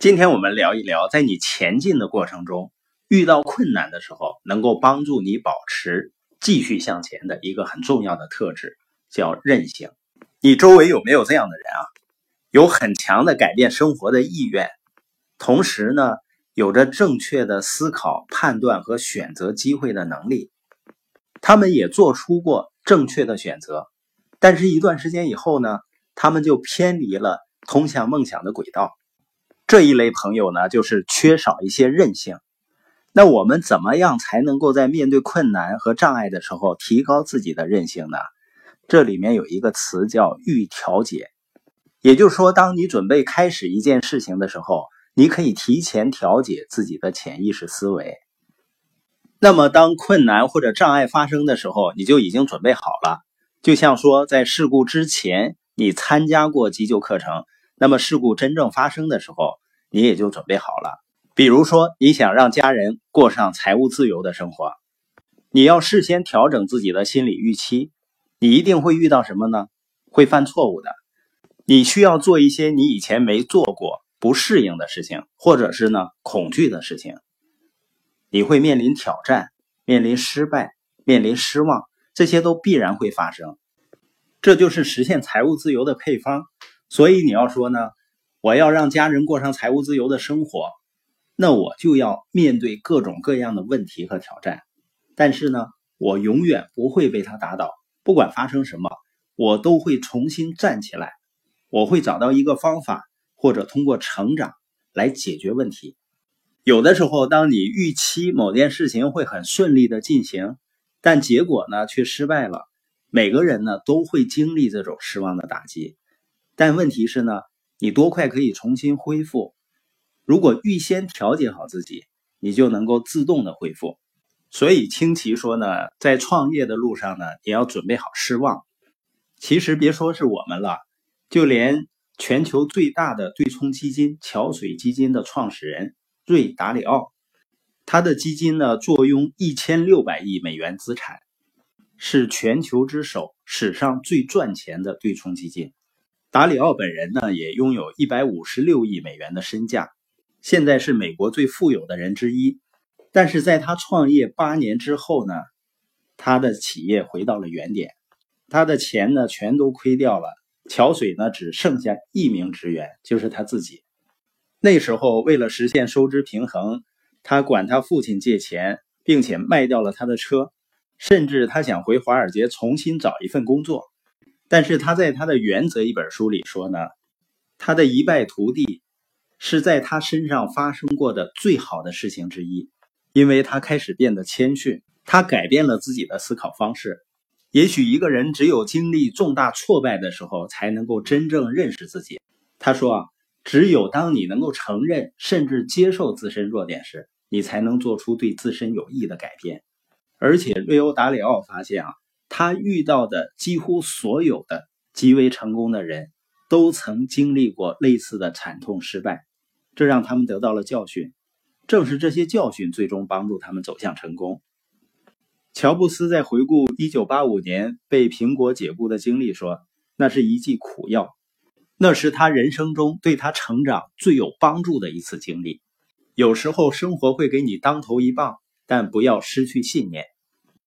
今天我们聊一聊，在你前进的过程中遇到困难的时候，能够帮助你保持继续向前的一个很重要的特质，叫韧性。你周围有没有这样的人啊？有很强的改变生活的意愿，同时呢，有着正确的思考、判断和选择机会的能力。他们也做出过正确的选择，但是一段时间以后呢，他们就偏离了通向梦想的轨道。这一类朋友呢，就是缺少一些韧性。那我们怎么样才能够在面对困难和障碍的时候提高自己的韧性呢？这里面有一个词叫预调节，也就是说，当你准备开始一件事情的时候，你可以提前调节自己的潜意识思维。那么，当困难或者障碍发生的时候，你就已经准备好了。就像说，在事故之前，你参加过急救课程。那么事故真正发生的时候，你也就准备好了。比如说，你想让家人过上财务自由的生活，你要事先调整自己的心理预期。你一定会遇到什么呢？会犯错误的。你需要做一些你以前没做过、不适应的事情，或者是呢恐惧的事情。你会面临挑战，面临失败，面临失望，这些都必然会发生。这就是实现财务自由的配方。所以你要说呢，我要让家人过上财务自由的生活，那我就要面对各种各样的问题和挑战。但是呢，我永远不会被他打倒，不管发生什么，我都会重新站起来。我会找到一个方法，或者通过成长来解决问题。有的时候，当你预期某件事情会很顺利的进行，但结果呢却失败了，每个人呢都会经历这种失望的打击。但问题是呢，你多快可以重新恢复？如果预先调节好自己，你就能够自动的恢复。所以清奇说呢，在创业的路上呢，也要准备好失望。其实别说是我们了，就连全球最大的对冲基金桥水基金的创始人瑞达里奥，他的基金呢坐拥一千六百亿美元资产，是全球之首，史上最赚钱的对冲基金。达里奥本人呢，也拥有一百五十六亿美元的身价，现在是美国最富有的人之一。但是在他创业八年之后呢，他的企业回到了原点，他的钱呢全都亏掉了。桥水呢只剩下一名职员，就是他自己。那时候为了实现收支平衡，他管他父亲借钱，并且卖掉了他的车，甚至他想回华尔街重新找一份工作。但是他在他的《原则》一本书里说呢，他的一败涂地是在他身上发生过的最好的事情之一，因为他开始变得谦逊，他改变了自己的思考方式。也许一个人只有经历重大挫败的时候，才能够真正认识自己。他说啊，只有当你能够承认甚至接受自身弱点时，你才能做出对自身有益的改变。而且瑞欧达里奥发现啊。他遇到的几乎所有的极为成功的人，都曾经历过类似的惨痛失败，这让他们得到了教训。正是这些教训，最终帮助他们走向成功。乔布斯在回顾1985年被苹果解雇的经历说：“那是一剂苦药，那是他人生中对他成长最有帮助的一次经历。有时候生活会给你当头一棒，但不要失去信念。”